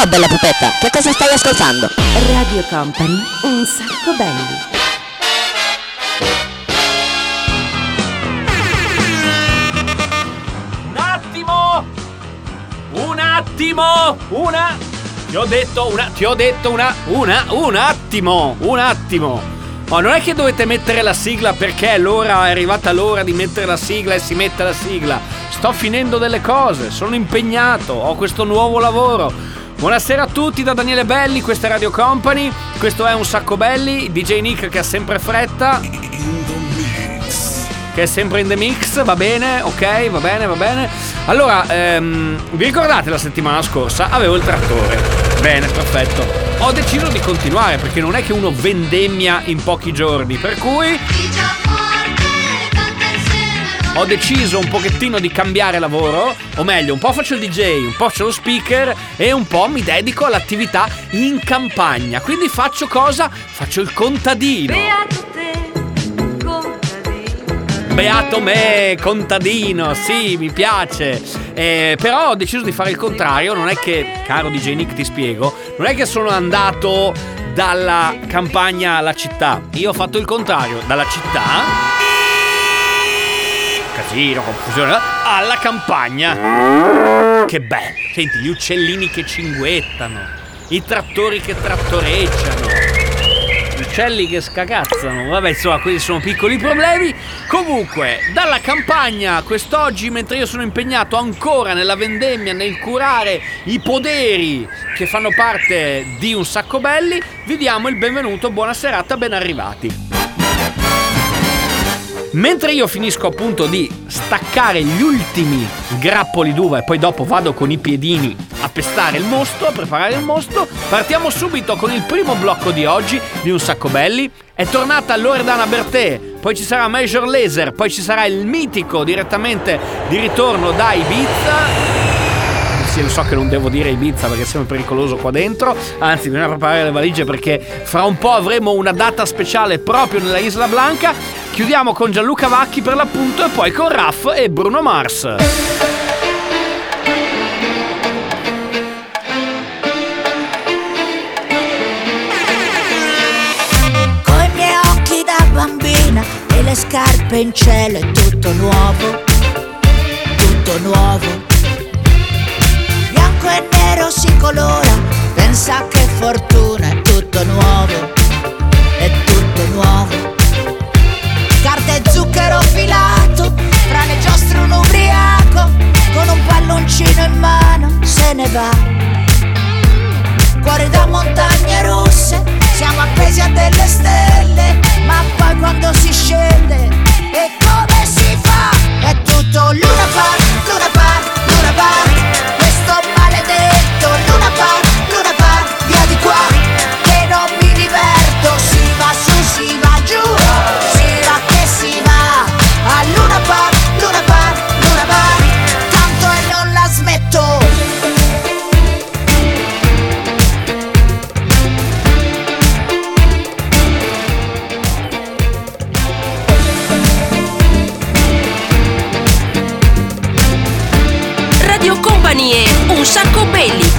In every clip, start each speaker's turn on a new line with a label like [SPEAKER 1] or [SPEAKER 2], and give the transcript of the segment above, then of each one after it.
[SPEAKER 1] Ciao bella pupetta, che cosa stai ascoltando?
[SPEAKER 2] Radio Company, un sacco belli.
[SPEAKER 3] Un attimo! Un attimo! Una! Ti ho detto una, ti ho detto una, una, un attimo, un attimo. Ma non è che dovete mettere la sigla perché è l'ora, è arrivata l'ora di mettere la sigla e si mette la sigla. Sto finendo delle cose, sono impegnato, ho questo nuovo lavoro. Buonasera a tutti da Daniele Belli, questa è Radio Company, questo è Un Sacco Belli, DJ Nick che ha sempre fretta. Che è sempre in the mix, va bene, ok, va bene, va bene. Allora, ehm, vi ricordate la settimana scorsa? Avevo il trattore. Bene, perfetto. Ho deciso di continuare perché non è che uno vendemmia in pochi giorni, per cui ho deciso un pochettino di cambiare lavoro, o meglio, un po' faccio il DJ, un po' faccio lo speaker e un po' mi dedico all'attività in campagna. Quindi faccio cosa? Faccio il contadino. Beato me, contadino, sì, mi piace. Eh, però ho deciso di fare il contrario. Non è che, caro DJ Nick, ti spiego, non è che sono andato dalla campagna alla città. Io ho fatto il contrario, dalla città casino, confusione, alla campagna. Che bello. Senti, gli uccellini che cinguettano, i trattori che trattoreggiano, gli uccelli che scagazzano. Vabbè, insomma, questi sono piccoli problemi. Comunque, dalla campagna, quest'oggi, mentre io sono impegnato ancora nella vendemmia, nel curare i poderi che fanno parte di un sacco belli, vi diamo il benvenuto, buona serata, ben arrivati. Mentre io finisco appunto di staccare gli ultimi grappoli d'uva e poi dopo vado con i piedini a pestare il mosto, a preparare il mosto, partiamo subito con il primo blocco di oggi di Un Sacco Belli. È tornata Loredana Bertè, poi ci sarà Major Laser, poi ci sarà il mitico direttamente di ritorno da Ibiza sì, lo so che non devo dire Ibiza perché è pericoloso qua dentro. Anzi, bisogna preparare le valigie perché fra un po' avremo una data speciale proprio nella Isla Blanca. Chiudiamo con Gianluca Vacchi per l'appunto e poi con Raff e Bruno Mars.
[SPEAKER 4] Le scarpe in cielo è tutto nuovo, tutto nuovo. Fortuna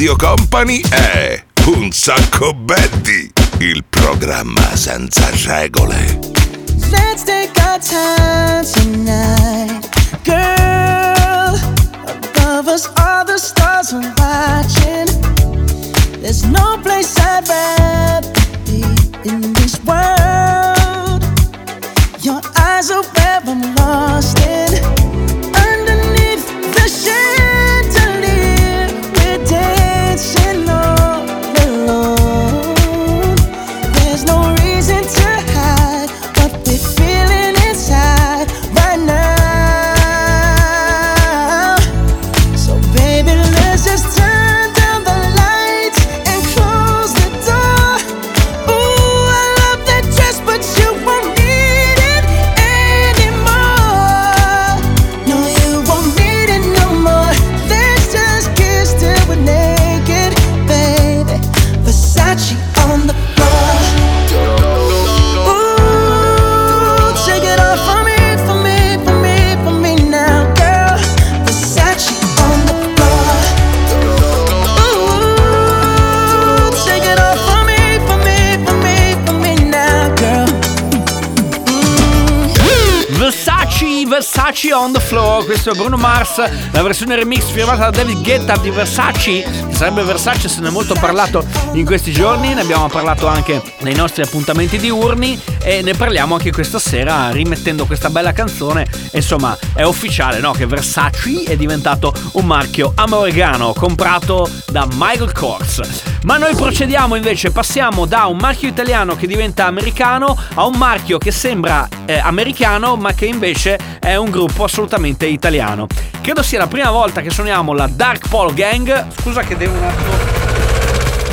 [SPEAKER 2] Radio Company
[SPEAKER 5] è Un sacco belli, il programma senza regole.
[SPEAKER 6] Let's take our time tonight, girl. Above us, all the stars are watching. There's no place I'd rather be in this world. Your eyes are where I'm lost the floor.
[SPEAKER 3] Questo è Bruno Mars, la versione remix firmata da David Guetta di Versace. Che sarebbe Versace, se ne è molto parlato in questi giorni. Ne abbiamo parlato anche nei nostri appuntamenti di urni. E ne parliamo anche questa sera, rimettendo questa bella canzone. Insomma, è ufficiale, no? Che Versace è diventato un marchio americano comprato da Michael Kors. Ma noi procediamo invece, passiamo da un marchio italiano che diventa americano a un marchio che sembra eh, americano ma che invece è un gruppo assolutamente italiano. Credo sia la prima volta che suoniamo la Dark Polo Gang. Scusa che devo un attimo...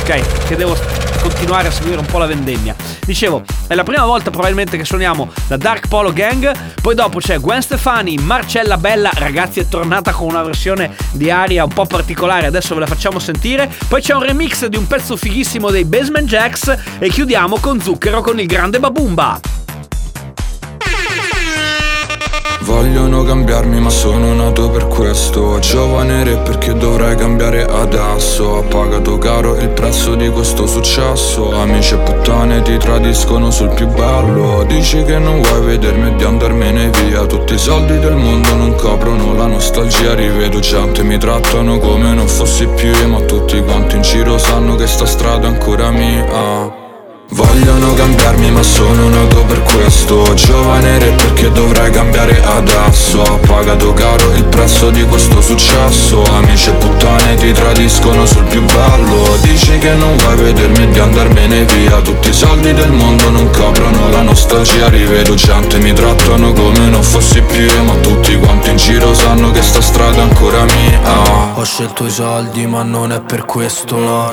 [SPEAKER 3] Ok, che devo continuare a seguire un po' la vendemmia. Dicevo, è la prima volta probabilmente che suoniamo la Dark Polo Gang, poi dopo c'è Gwen Stefani, Marcella Bella, ragazzi è tornata con una versione di aria un po' particolare, adesso ve la facciamo sentire, poi c'è un remix di un pezzo fighissimo dei Basement Jacks e chiudiamo con Zucchero con il grande Babumba.
[SPEAKER 7] Vogliono cambiarmi ma sono nato per questo. Giovane re perché dovrei cambiare adesso? Ho pagato caro il prezzo di questo successo. Amici e puttane ti tradiscono sul più bello. Dici che non vuoi vedermi e di andarmene via. Tutti i soldi del mondo non coprono la nostalgia. Rivedo gente mi trattano come non fossi più Ma tutti quanti in giro sanno che sta strada è ancora mia Vogliono cambiarmi ma sono nato per questo. Giovane re perché dovrei cambiare adesso. Ho pagato caro il prezzo di questo successo. Amici e puttane ti tradiscono sul più bello. Dici che non vuoi vedermi e di andarmene via. Tutti i soldi del mondo non coprono la nostalgia. Rivedo gente mi trattano come non fossi più. Ma tutti quanti in giro sanno che sta strada è ancora mia. Ho scelto i soldi ma non è per questo no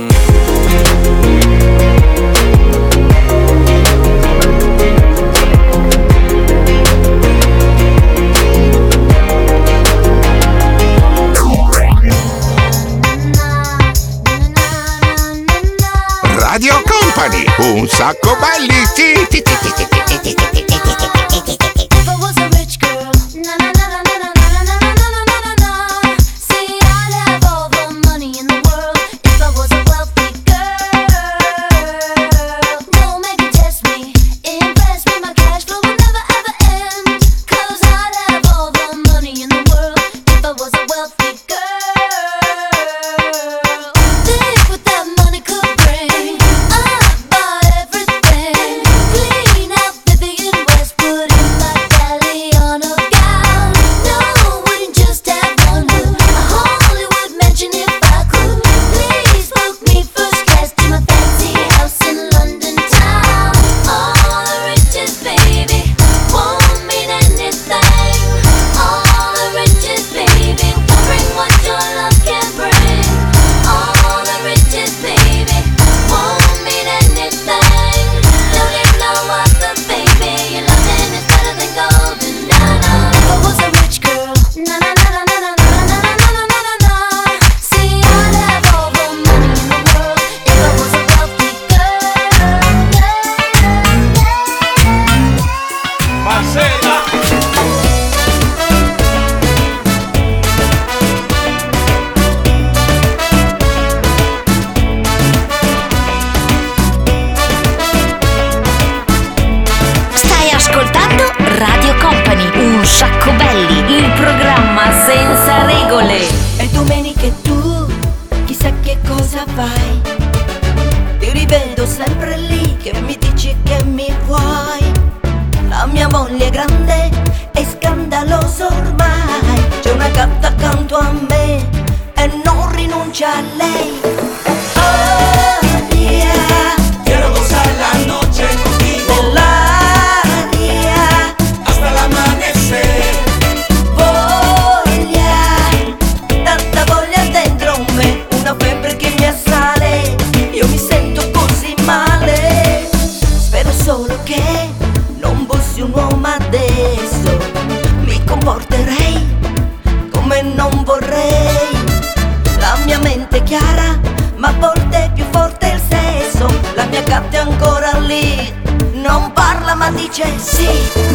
[SPEAKER 8] emergency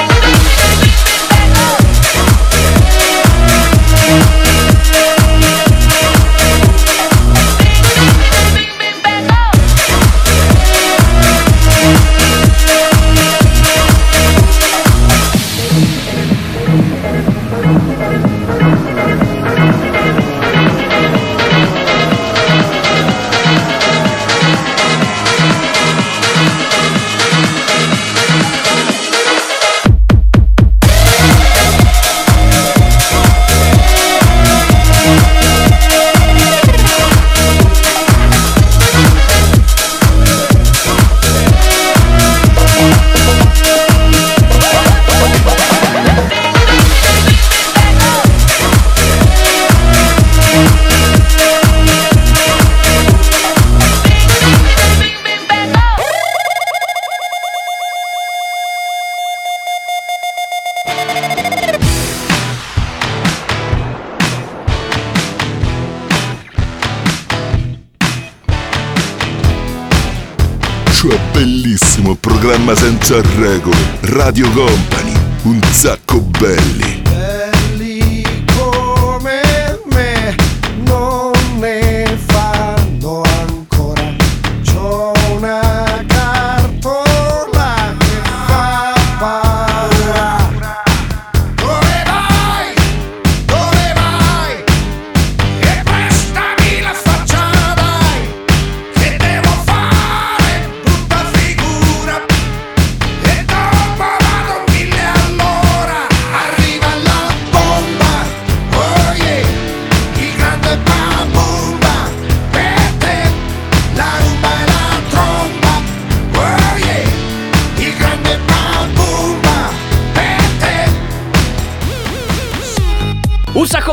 [SPEAKER 9] prossimo programma senza regole, Radio Company, un sacco belli.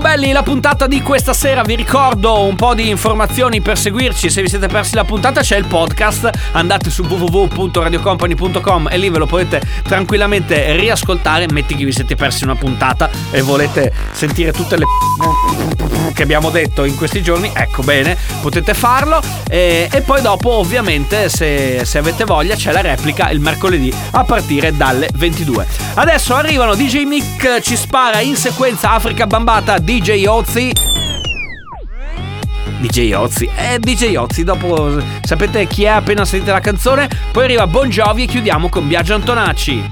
[SPEAKER 10] Belli,
[SPEAKER 11] la puntata di questa sera vi ricordo un po' di informazioni per seguirci. Se vi siete persi la puntata c'è il podcast, andate su www.radiocompany.com e lì ve lo potete tranquillamente riascoltare. Metti che vi siete persi una puntata e volete sentire tutte le che abbiamo detto in questi giorni, ecco bene, potete farlo. E, e poi dopo, ovviamente, se, se avete voglia, c'è la replica il mercoledì a partire dalle 22. Adesso arrivano DJ Nick, ci spara in sequenza Africa Bambata, DJ Ozzy. DJ Ozzy, eh DJ Ozzy, dopo sapete chi è appena sentite la canzone, poi arriva Bon Jovi e chiudiamo con Biagio Antonacci.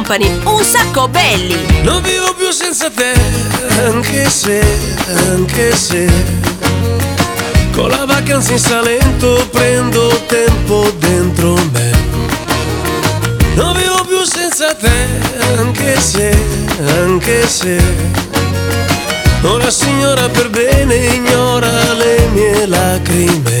[SPEAKER 12] Company, un sacco belli.
[SPEAKER 13] Non vivo più senza te, anche se, anche se. Con la vacanza in Salento prendo tempo dentro me. Non vivo più senza te, anche se, anche se. Una signora per bene ignora le mie lacrime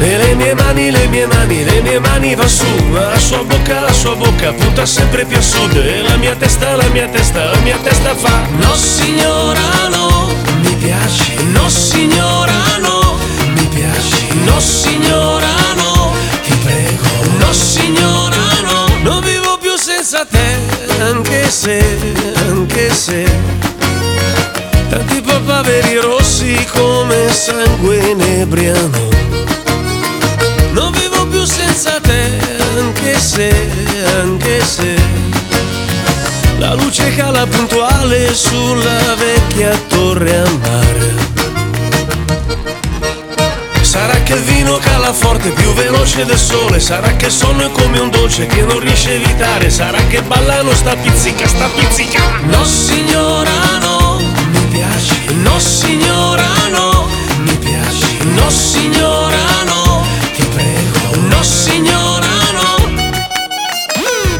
[SPEAKER 13] E le mie mani, le mie mani, le mie mani va su. Ma la sua bocca, la sua bocca punta sempre più a sud. E la mia testa, la mia testa, la mia testa fa. No signora no, mi piaci. No signora no, mi piaci. No signora no, ti prego. No signora no, non vivo più senza te Anche se, anche se. Tanti papaveri rossi come sangue inebriano senza te, anche se, anche se. La luce cala puntuale sulla vecchia torre a mare. Sarà che il vino cala forte, più veloce del sole. Sarà che il sonno è come un dolce che non riesce a evitare. Sarà che ballano sta pizzica, sta pizzica. No signora no, mi piaci. No signora no, mi piaci. No signora no, prego No signora no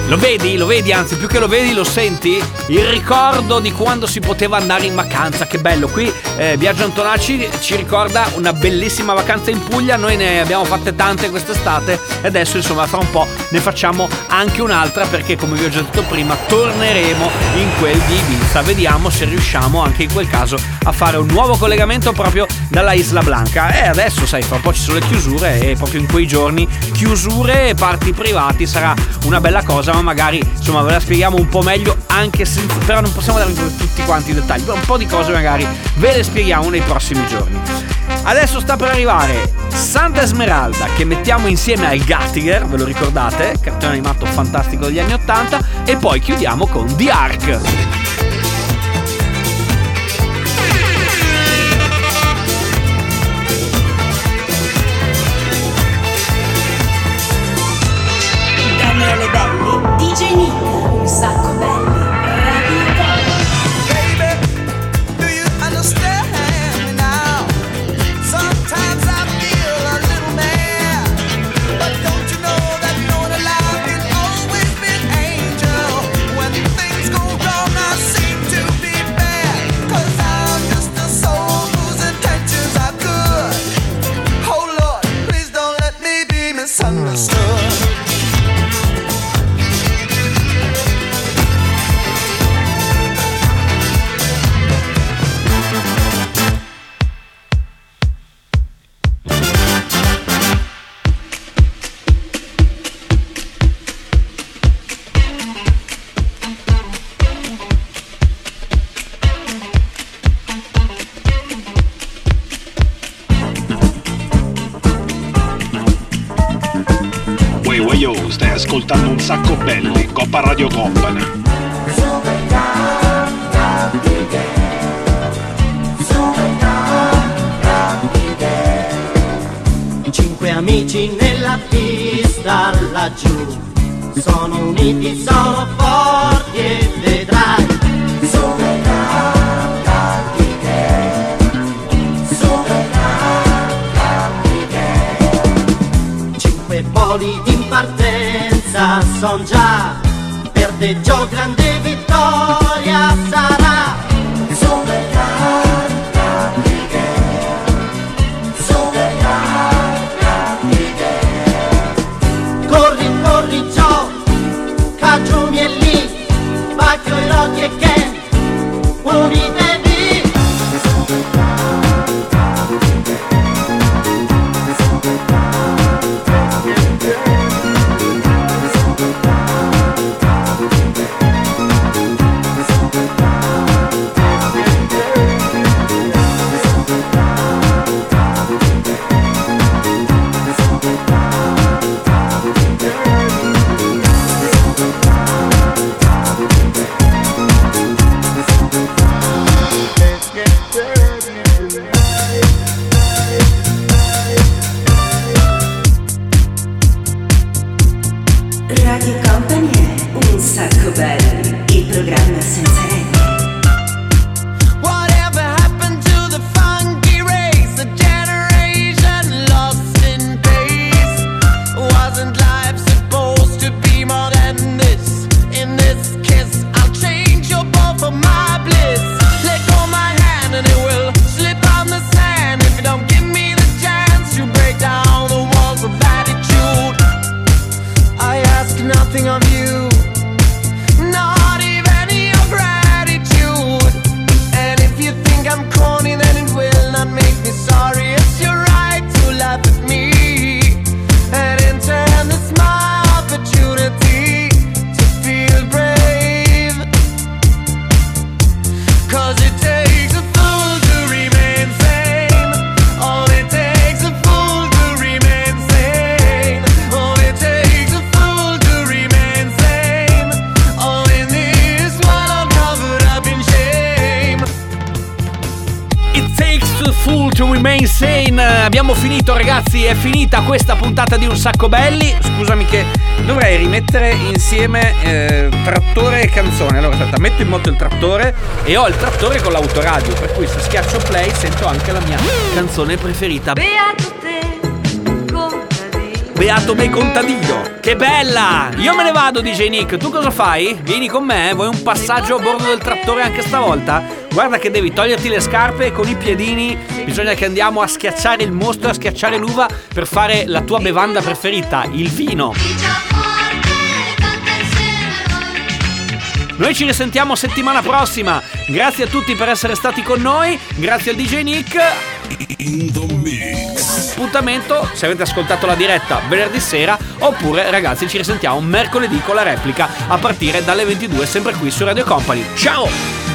[SPEAKER 3] Lo vedi? Lo vedi? Anzi, più che lo vedi, lo senti? Il ricordo di quando si poteva andare in vacanza. Che bello! Qui eh, Biagio Antonacci ci ricorda una bellissima vacanza in Puglia. Noi ne abbiamo fatte tante quest'estate e adesso, insomma, fra un po' ne facciamo anche un'altra perché, come vi ho già detto prima, torneremo in quel di Ibiza. Vediamo se riusciamo anche in quel caso a fare un nuovo collegamento proprio dalla Isla Blanca. E adesso, sai, fra un po' ci sono le chiusure e proprio in quei giorni chiusure e parti privati sarà una bella cosa, ma magari insomma ve la spieghiamo un po' meglio anche se però non possiamo darvi tutti quanti i dettagli, però un po' di cose magari ve le spieghiamo nei prossimi giorni. Adesso sta per arrivare Santa Esmeralda che mettiamo insieme al Gattiger, ve lo ricordate? Cartone animato fantastico degli anni 80 e poi chiudiamo con The Ark.
[SPEAKER 14] Amici nella pista laggiù. Sono uniti, sono forti e vedrai. Cinque poli in partenza son già. Per te Gio grande
[SPEAKER 3] dancing on ragazzi. È finita questa puntata di Un Sacco Belli. Scusami, che dovrei rimettere insieme eh, trattore e canzone. Allora, aspetta, metto in moto il trattore e ho il trattore con l'autoradio. Per cui se schiaccio play sento anche la mia canzone preferita.
[SPEAKER 2] Beato te, contadino.
[SPEAKER 3] Beato me contadino. Che bella! Io me ne vado, DJ Nick. Tu cosa fai? Vieni con me? Vuoi un passaggio a bordo del trattore anche stavolta? Guarda che devi toglierti le scarpe e con i piedini bisogna che andiamo a schiacciare il mostro, a schiacciare l'uva per fare la tua bevanda preferita, il vino. Noi ci risentiamo settimana prossima. Grazie a tutti per essere stati con noi. Grazie al DJ Nick. Appuntamento, se avete ascoltato la diretta venerdì sera, oppure ragazzi ci risentiamo mercoledì con la replica a partire dalle 22 sempre qui su Radio Company. Ciao!